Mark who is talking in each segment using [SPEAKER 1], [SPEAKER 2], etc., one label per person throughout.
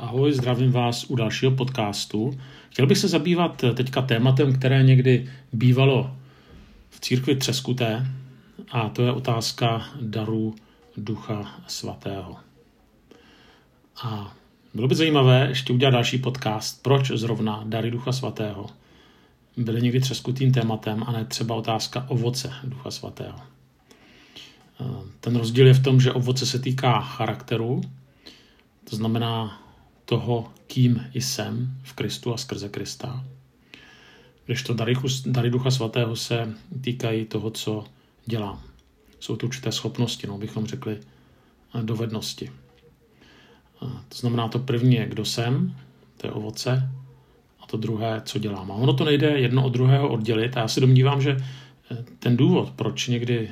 [SPEAKER 1] Ahoj, zdravím vás u dalšího podcastu. Chtěl bych se zabývat teďka tématem, které někdy bývalo v církvi třeskuté, a to je otázka darů Ducha Svatého. A bylo by zajímavé ještě udělat další podcast, proč zrovna dary Ducha Svatého byly někdy třeskutým tématem a ne třeba otázka ovoce Ducha Svatého. Ten rozdíl je v tom, že ovoce se týká charakteru, to znamená toho, kým jsem v Kristu a skrze Krista. Když to dary, dary Ducha Svatého se týkají toho, co dělám. Jsou to určité schopnosti, no bychom řekli dovednosti. To znamená, to první je, kdo jsem, to je ovoce, a to druhé, co dělám. A ono to nejde jedno od druhého oddělit. A já si domnívám, že ten důvod, proč někdy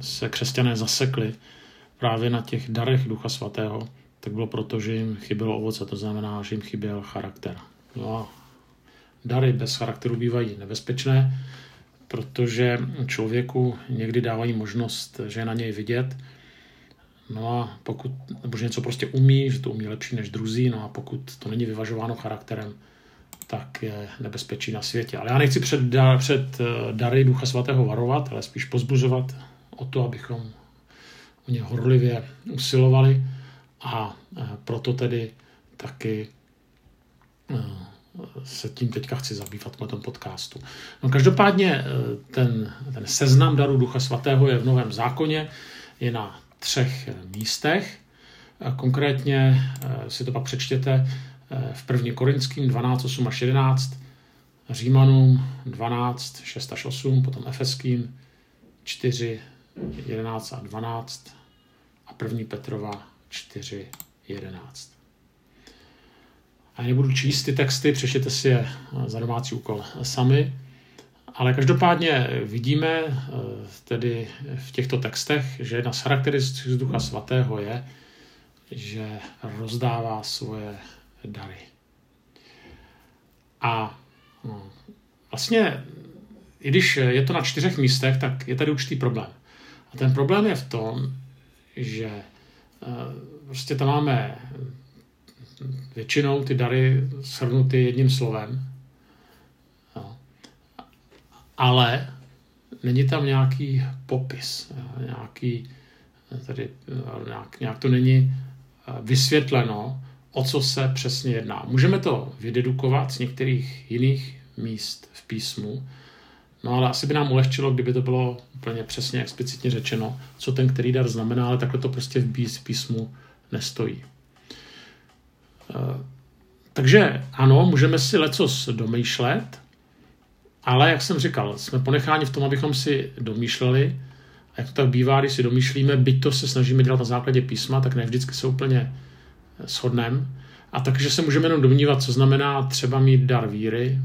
[SPEAKER 1] se křesťané zasekli právě na těch darech Ducha Svatého, tak bylo proto, že jim chybělo ovoce, to znamená, že jim chyběl charakter. No a dary bez charakteru bývají nebezpečné, protože člověku někdy dávají možnost, že je na něj vidět, No a pokud, nebo že něco prostě umí, že to umí lepší než druzí, no a pokud to není vyvažováno charakterem, tak je nebezpečí na světě. Ale já nechci před, před eh, dary Ducha Svatého varovat, ale spíš pozbuzovat o to, abychom o ně horlivě usilovali a eh, proto tedy taky eh, se tím teďka chci zabývat na tom podcastu. No každopádně ten, ten seznam darů Ducha Svatého je v Novém zákoně, je na třech místech. Konkrétně si to pak přečtěte v 1. Korinským 12, 8 až 11, Římanům 12, 6 až 8, potom Efeským 4, 11 a 12 a 1. Petrova 4, 11. A já nebudu číst ty texty, přečtěte si je za domácí úkol sami, ale každopádně vidíme eh, tedy v těchto textech, že jedna z charakteristik Ducha Svatého je, že rozdává svoje dary. A no, vlastně, i když je to na čtyřech místech, tak je tady určitý problém. A ten problém je v tom, že prostě tam máme většinou ty dary shrnuty jedním slovem, no. ale není tam nějaký popis, nějaký, tady, nějak, nějak to není eh, vysvětleno, o co se přesně jedná. Můžeme to vydedukovat z některých jiných míst v písmu, no ale asi by nám ulehčilo, kdyby to bylo úplně přesně explicitně řečeno, co ten který dar znamená, ale takhle to prostě v písmu nestojí. Eh, takže ano, můžeme si lecos domýšlet, ale jak jsem říkal, jsme ponecháni v tom, abychom si domýšleli. A jak to tak bývá, když si domýšlíme, byť to se snažíme dělat na základě písma, tak ne vždycky se úplně shodnem. A takže se můžeme jenom domnívat, co znamená třeba mít dar víry,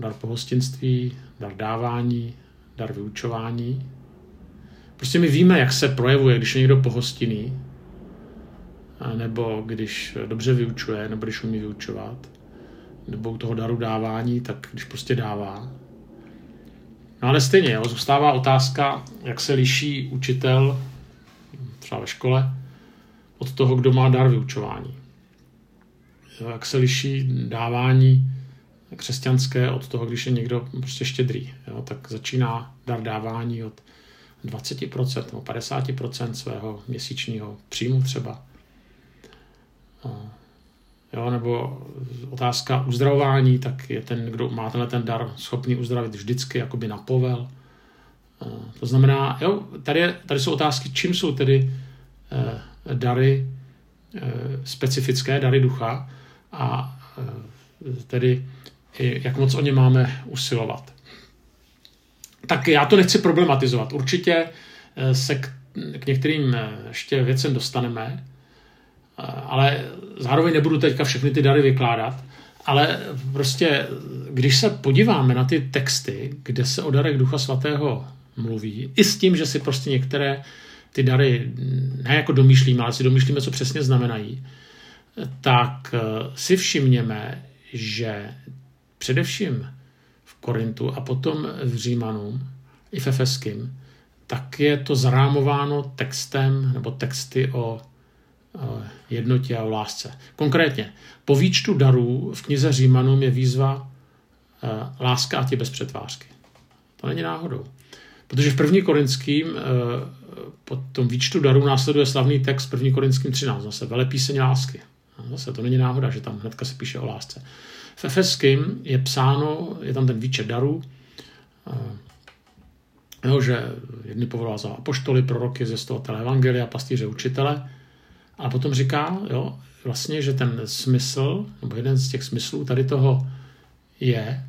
[SPEAKER 1] dar pohostinství, dar dávání, dar vyučování. Prostě my víme, jak se projevuje, když je někdo pohostinný, nebo když dobře vyučuje, nebo když umí vyučovat, nebo u toho daru dávání, tak když prostě dává. No ale stejně, jo, zůstává otázka, jak se liší učitel třeba ve škole od toho, kdo má dar vyučování. Jak se liší dávání křesťanské od toho, když je někdo prostě štědrý. Jo, tak začíná dar dávání od 20% nebo 50% svého měsíčního příjmu třeba. Jo, nebo otázka uzdravování, tak je ten, kdo má tenhle ten dar schopný uzdravit vždycky jakoby na povel. To znamená, jo, tady, je, tady jsou otázky, čím jsou tedy eh, dary eh, specifické, dary ducha a eh, tedy jak moc o ně máme usilovat. Tak já to nechci problematizovat. Určitě eh, se k, k některým ještě věcem dostaneme, ale zároveň nebudu teďka všechny ty dary vykládat, ale prostě, když se podíváme na ty texty, kde se o darech Ducha Svatého mluví, i s tím, že si prostě některé ty dary ne jako domýšlíme, ale si domýšlíme, co přesně znamenají, tak eh, si všimněme, že především v Korintu a potom v Římanům i v Efeským, tak je to zrámováno textem nebo texty o jednotě a o lásce. Konkrétně, po výčtu darů v knize Římanům je výzva láska a tě bez přetvářky. To není náhodou. Protože v první korinským po tom výčtu darů následuje slavný text první korinským 13, zase vele píseň lásky. Zase to není náhoda, že tam hnedka se píše o lásce. V Efeským je psáno, je tam ten výčet darů, jo, že jedny povolal za apoštoly, proroky, zjistovatele evangelia, pastýře, učitele. A potom říká, jo, vlastně, že ten smysl, nebo jeden z těch smyslů tady toho je e,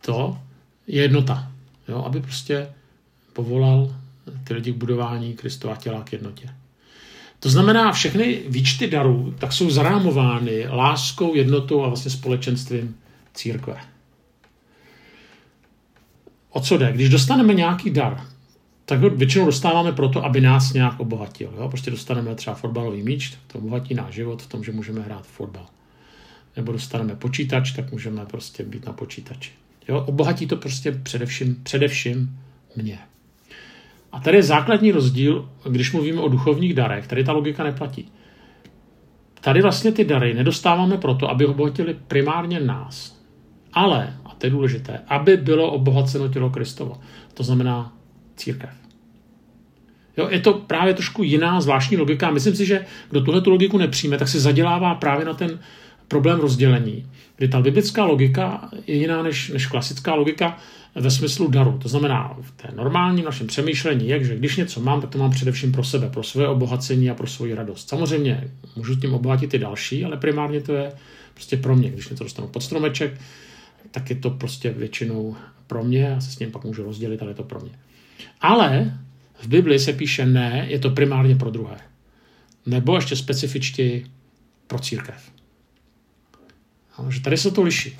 [SPEAKER 1] to, je jednota. Jo, aby prostě povolal ty lidi k budování Kristova těla k jednotě. To znamená, všechny výčty darů tak jsou zarámovány láskou, jednotou a vlastně společenstvím církve. O co jde? Když dostaneme nějaký dar, tak ho většinou dostáváme proto, aby nás nějak obohatil. Jo? Prostě dostaneme třeba fotbalový míč, to obohatí náš život v tom, že můžeme hrát fotbal. Nebo dostaneme počítač, tak můžeme prostě být na počítači. Jo? Obohatí to prostě především, především mě. A tady je základní rozdíl, když mluvíme o duchovních darech. Tady ta logika neplatí. Tady vlastně ty dary nedostáváme proto, aby obohatili primárně nás. Ale, a to je důležité, aby bylo obohaceno tělo Kristovo. To znamená církev. Jo, je to právě trošku jiná zvláštní logika. Myslím si, že kdo tuhle tu logiku nepřijme, tak se zadělává právě na ten problém rozdělení, kdy ta biblická logika je jiná než, než klasická logika ve smyslu daru. To znamená, v té normálním našem přemýšlení je, že když něco mám, tak to mám především pro sebe, pro své obohacení a pro svoji radost. Samozřejmě můžu tím obohatit i další, ale primárně to je prostě pro mě. Když něco dostanu pod stromeček, tak je to prostě většinou pro mě a se s ním pak můžu rozdělit, ale je to pro mě. Ale v Bibli se píše ne, je to primárně pro druhé. Nebo ještě specifičtěji pro církev. tady se to liší.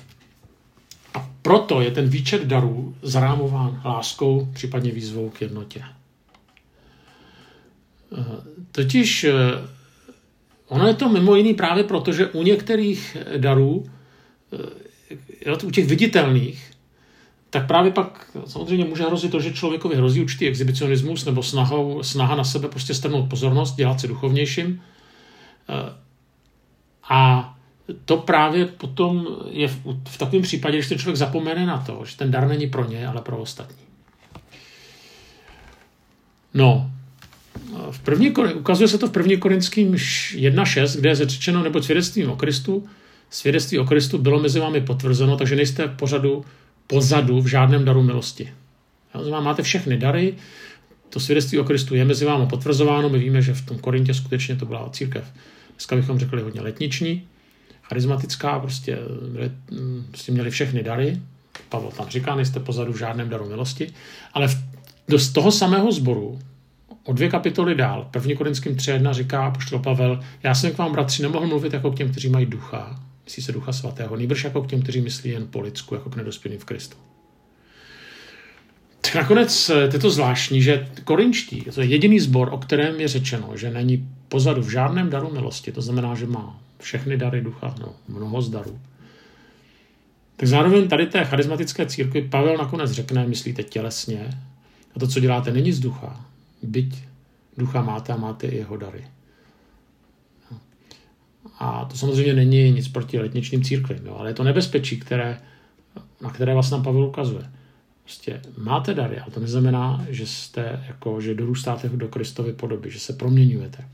[SPEAKER 1] Proto je ten výčet darů zarámován láskou, případně výzvou k jednotě. Eh, totiž eh, ono je to mimo jiný právě proto, že u některých darů, eh, u těch viditelných, tak právě pak samozřejmě může hrozit to, že člověkovi hrozí určitý exhibicionismus nebo snahou, snaha na sebe prostě strnout pozornost, dělat se duchovnějším. A to právě potom je v, v takovém případě, když ten člověk zapomene na to, že ten dar není pro ně, ale pro ostatní. No, v první, ukazuje se to v první korinským 1.6, kde je řečeno, nebo svědectvím o Kristu, svědectví o Kristu bylo mezi vámi potvrzeno, takže nejste pořadu, pozadu v žádném daru milosti. Máte všechny dary, to svědectví o Kristu je mezi vámi potvrzováno, my víme, že v tom Korintě skutečně to byla církev, dneska bychom řekli hodně letniční, charismatická, prostě, prostě měli všechny dary. Pavel tam říká, nejste pozadu v žádném daru milosti, ale v, do, z toho samého sboru o dvě kapitoly dál, první Korinským 3.1 říká poštol Pavel, já jsem k vám, bratři, nemohl mluvit jako k těm, kteří mají ducha, myslí se ducha svatého, nýbrž jako k těm, kteří myslí jen po lidsku, jako k nedospělým v Kristu. Tak nakonec eh, je to zvláštní, že korinčtí, to je jediný sbor, o kterém je řečeno, že není pozadu v žádném daru milosti, to znamená, že má všechny dary ducha, no, mnoho darů. Tak zároveň tady té charismatické církvi Pavel nakonec řekne, myslíte tělesně, a to, co děláte, není z ducha, byť ducha máte a máte i jeho dary. A to samozřejmě není nic proti letničním církvím, jo, ale je to nebezpečí, které, na které vás nám Pavel ukazuje. Prostě máte dary, ale to neznamená, že jste jako, že dorůstáte do Kristovy podoby, že se proměňujete.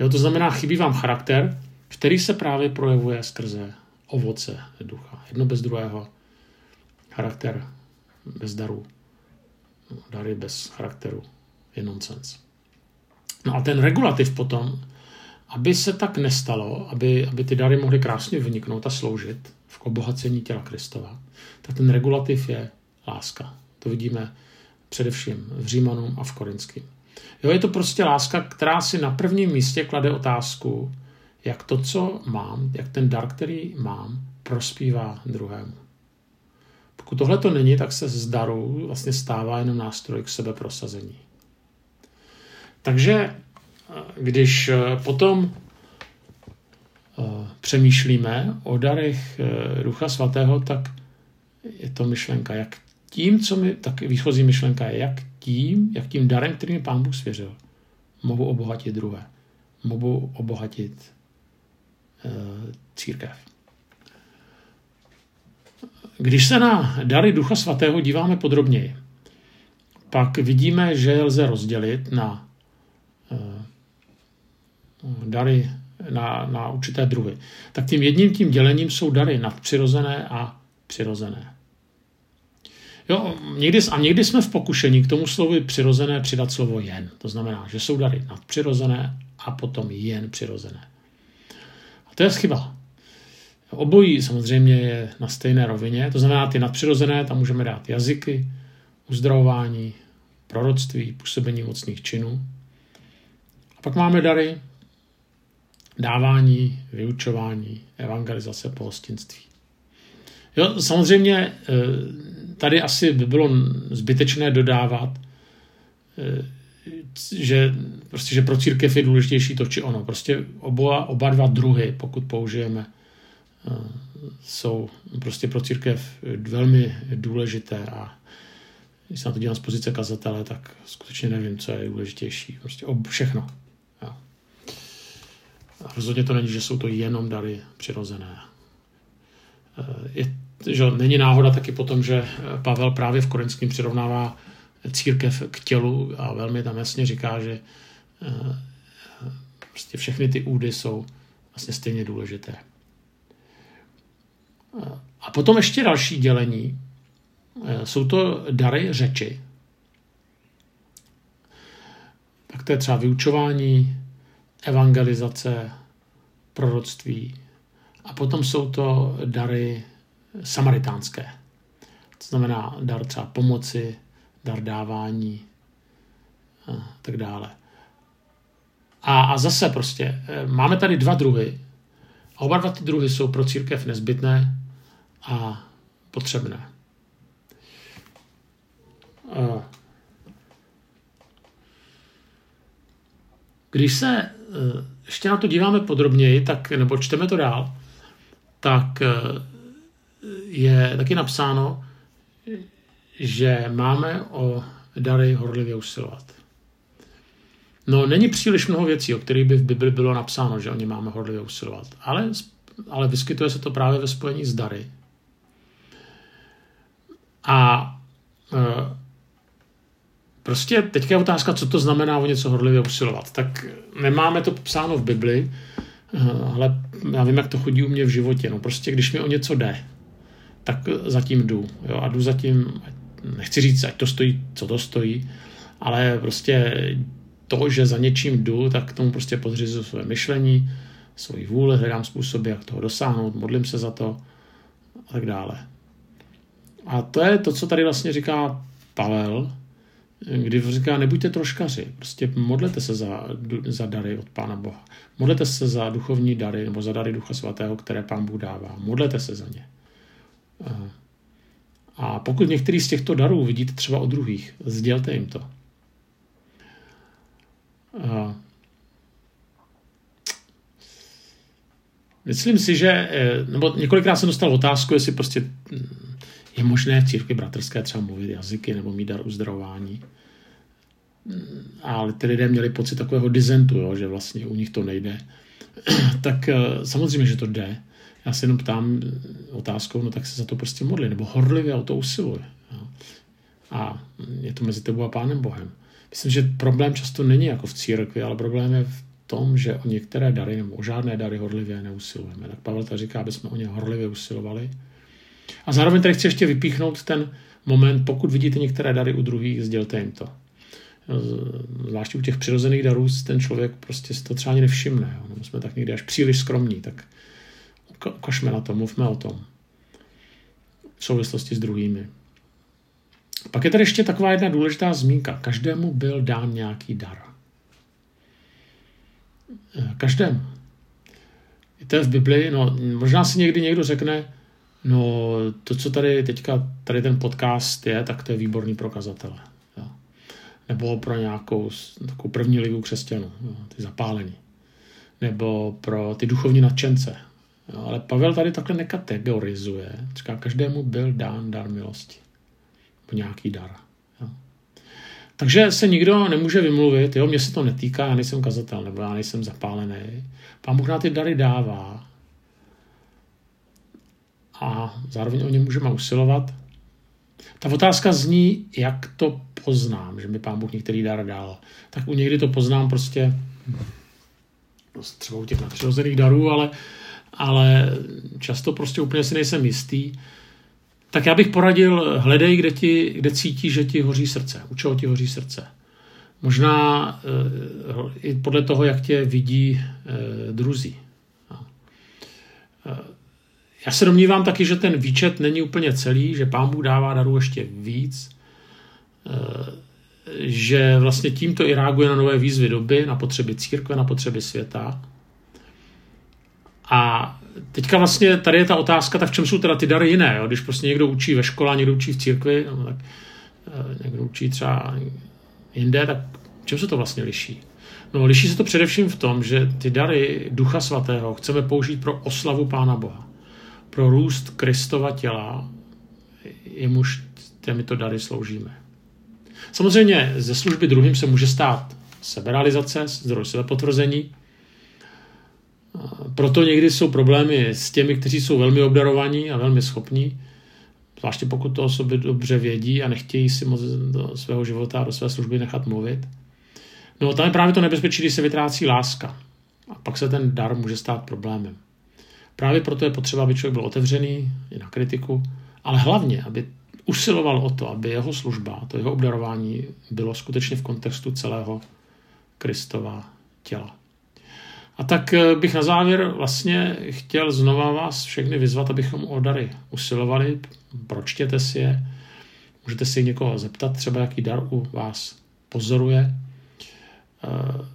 [SPEAKER 1] Jo, to znamená, chybí vám charakter, který se právě projevuje skrze ovoce ducha. Jedno bez druhého. Charakter bez darů. Dary bez charakteru je nonsens. No a ten regulativ potom, aby se tak nestalo, aby, aby ty dary mohly krásně vyniknout a sloužit v obohacení těla Kristova, tak ten regulativ je láska. To vidíme především v Římanům a v Korinském. Jo, je to prostě láska, která si na prvním místě klade otázku, jak to, co mám, jak ten dar, který mám, prospívá druhému. Pokud tohle to není, tak se z daru vlastně stává jenom nástroj k sebe prosazení. Takže eh, když eh, potom eh, přemýšlíme o darech Ducha Svatého, tak je to myšlenka, jak tím, co mi, tak výchozí myšlenka je, jak tím, jak tím darem, který mi Pán Bůh svěřil, mohu obohatit druhé, mohu obohatit církev. Když se na dary Ducha Svatého díváme podrobněji, pak vidíme, že je lze rozdělit na e, dary na, na určité druhy. Tak tím jedním tím dělením jsou dary nadpřirozené a přirozené. Jo, někdy, a někdy jsme v pokušení k tomu slovu přirozené přidat slovo jen. To znamená, že jsou dary nadpřirozené a potom jen přirozené. A to je chyba. Obojí samozřejmě je na stejné rovině, to znamená, ty nadpřirozené, tam můžeme dát jazyky, uzdravování, proroctví, působení mocných činů. A pak máme dary dávání, vyučování, evangelizace, pohostinství. Jo, samozřejmě eh, tady asi by bylo zbytečné dodávat, eh, že, prostě, že pro církev je důležitější to či ono. Prostě oba, oba dva druhy, pokud použijeme, eh, jsou prostě pro církev velmi důležité a když se na to dívám z pozice kazatele, tak skutečně nevím, co je důležitější. Prostě ob, všechno. Jo. A rozhodně to není, že jsou to jenom dary přirozené. Je že není náhoda taky potom, že Pavel právě v Korinském přirovnává církev k tělu a velmi tam jasně říká, že eh, prostě všechny ty údy jsou vlastně stejně důležité. A potom ještě další dělení. Eh, jsou to dary řeči. Tak to je třeba vyučování, evangelizace, proroctví. A potom jsou to dary samaritánské. To znamená dar třeba pomoci, dar dávání a tak dále. A, a zase prostě eh, máme tady dva druhy. A oba dva ty druhy jsou pro církev nezbytné a potřebné. Když se eh, ještě na to díváme podrobněji, tak, nebo čteme to dál, tak eh, je taky napsáno, že máme o dary horlivě usilovat. No, není příliš mnoho věcí, o kterých by v Bibli bylo napsáno, že o ně máme horlivě usilovat. Ale, ale vyskytuje se to právě ve spojení s dary. A e, prostě teďka je otázka, co to znamená o něco horlivě usilovat. Tak nemáme to psáno v Bibli, e, ale já vím, jak to chodí u mě v životě. No prostě, když mi o něco jde, tak zatím jdu. Jo, a jdu zatím, nechci říct, ať to stojí, co to stojí, ale prostě to, že za něčím jdu, tak k tomu prostě podřizuji své myšlení, svoji vůle, hledám způsoby, jak toho dosáhnout, modlím se za to a tak dále. A to je to, co tady vlastně říká Pavel, kdy říká, nebuďte troškaři, prostě modlete se za, za dary od Pána Boha. Modlete se za duchovní dary nebo za dary Ducha Svatého, které Pán Bůh dává. Modlete se za ně. A pokud některý z těchto darů vidíte třeba od druhých, sdělte jim to. Myslím si, že, eh, nebo několikrát jsem dostal otázku, jestli prostě hm, je možné v církvi bratrské třeba mluvit jazyky nebo mít dar uzdravování. Hm, ale ty lidé měli pocit takového dizentu, jo, že vlastně u nich to nejde. tak eh, samozřejmě, že to jde, já se jenom ptám otázkou, no tak se za to prostě modli, nebo horlivě o to usiluje. Jo. A je to mezi tebou a Pánem Bohem. Myslím, že problém často není jako v církvi, ale problém je v tom, že o některé dary nebo o žádné dary horlivě neusilujeme. Tak Pavel tady říká, aby jsme o ně horlivě usilovali. A zároveň tady chci ještě vypíchnout ten moment, pokud vidíte některé dary u druhých, sdělte jim to. Zvláště u těch přirozených darů ten člověk prostě si to třeba ani nevšimne. Jo. jsme tak někdy až příliš skromní, tak ukažme na to, mluvme o tom. V souvislosti s druhými. Pak je tady ještě taková jedna důležitá zmínka. Každému byl dán nějaký dar. Eh, každému. To je v Biblii, no, možná si někdy někdo řekne, no, to, co tady teďka, tady ten podcast je, tak to je výborný pro kazatele. Jo. Nebo pro nějakou takovou první ligu křesťanů, jo, ty zapálení. Nebo pro ty duchovní nadšence, Jo, ale Pavel tady takhle nekategorizuje. Říká, každému byl dán dar milosti. Nebo nějaký dar. Jo. Takže se nikdo nemůže vymluvit, jo, mě se to netýká, já nejsem kazatel, nebo já nejsem zapálený. Pán Bůh ty dary dává. A zároveň o ně můžeme usilovat. Ta otázka zní, jak to poznám, že mi pán Bůh některý dar dal. Tak u někdy to poznám prostě no, třeba u těch nadpřirozených darů, ale, ale často prostě úplně si nejsem jistý. Tak já bych poradil, hledej, kde, ti, kde cítí, že ti hoří srdce. U čeho ti hoří srdce. Možná e, i podle toho, jak tě vidí e, druzí. No. E, já se domnívám taky, že ten výčet není úplně celý, že pán Bůh dává darů ještě víc, že vlastně tímto i reaguje na nové výzvy doby, na potřeby církve, na potřeby světa. A teďka vlastně tady je ta otázka, tak v čem jsou teda ty dary jiné? Jo? Když prostě někdo učí ve škole, někdo učí v církvi, no, tak někdo učí třeba jinde, tak čem se to vlastně liší? No, liší se to především v tom, že ty dary Ducha Svatého chceme použít pro oslavu Pána Boha pro růst Kristova těla, jemuž těmito dary sloužíme. Samozřejmě ze služby druhým se může stát seberealizace, zdroj sebepotvrzení. Proto někdy jsou problémy s těmi, kteří jsou velmi obdarovaní a velmi schopní, zvláště pokud to osoby dobře vědí a nechtějí si moc do svého života a do své služby nechat mluvit. No tam je právě to nebezpečí, když se vytrácí láska. A pak se ten dar může stát problémem. Právě proto je potřeba, aby člověk byl otevřený i na kritiku, ale hlavně, aby usiloval o to, aby jeho služba, to jeho obdarování bylo skutečně v kontextu celého Kristova těla. A tak eh, bych na závěr vlastně chtěl znova vás všechny vyzvat, abychom o dary usilovali. Pročtěte si je. Můžete si někoho zeptat, třeba jaký dar u vás pozoruje. Eh,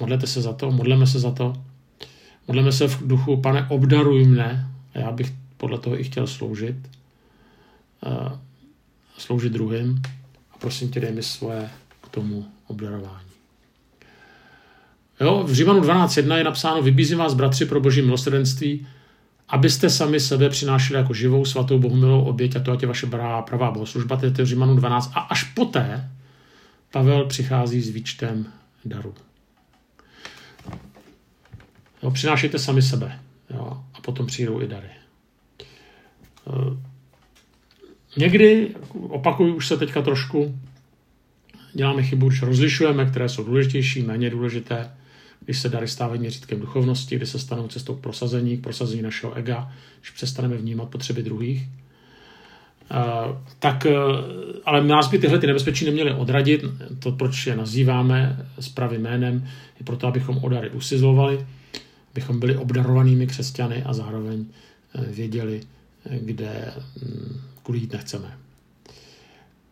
[SPEAKER 1] modlete se za to, modleme se za to. Modleme se v duchu, pane, obdaruj mne, a já bych podle toho i chtěl sloužit, uh, sloužit druhým a prosím tě, dej mi svoje k tomu obdarování. Jo, v Římanu 12.1 je napsáno, vybízím vás, bratři, pro boží milosrdenství, abyste sami sebe přinášeli jako živou, svatou, bohumilou oběť a to ať je vaše pravá bohoslužba, to je Římanu 12. A až poté Pavel přichází s výčtem daru. Jo, přinášejte sami sebe. Jo, a potom přijdou i dary. Eh, někdy, opakuju už se teďka trošku, děláme chybu, když rozlišujeme, které jsou důležitější, méně důležité, když se dary stávají měřítkem duchovnosti, kdy se stanou cestou k prosazení, k prosazení našeho ega, když přestaneme vnímat potřeby druhých. Uh, tak, uh, ale nás by tyhle ty nebezpečí neměly odradit, to, proč je nazýváme s pravým jménem, je proto, abychom o dary usizovali, bychom byli obdarovanými křesťany a zároveň eh, věděli, eh, kde hm, kudy jít nechceme.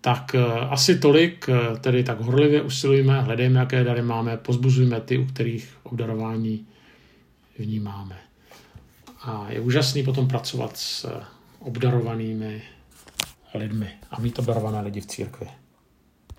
[SPEAKER 1] Tak eh, asi tolik, tedy tak horlivě usilujeme, hledejme, jaké dary máme, pozbuzujme ty, u kterých obdarování vnímáme. A je úžasný potom pracovat s obdarovanými lidmi a mít obdarované lidi v církvi.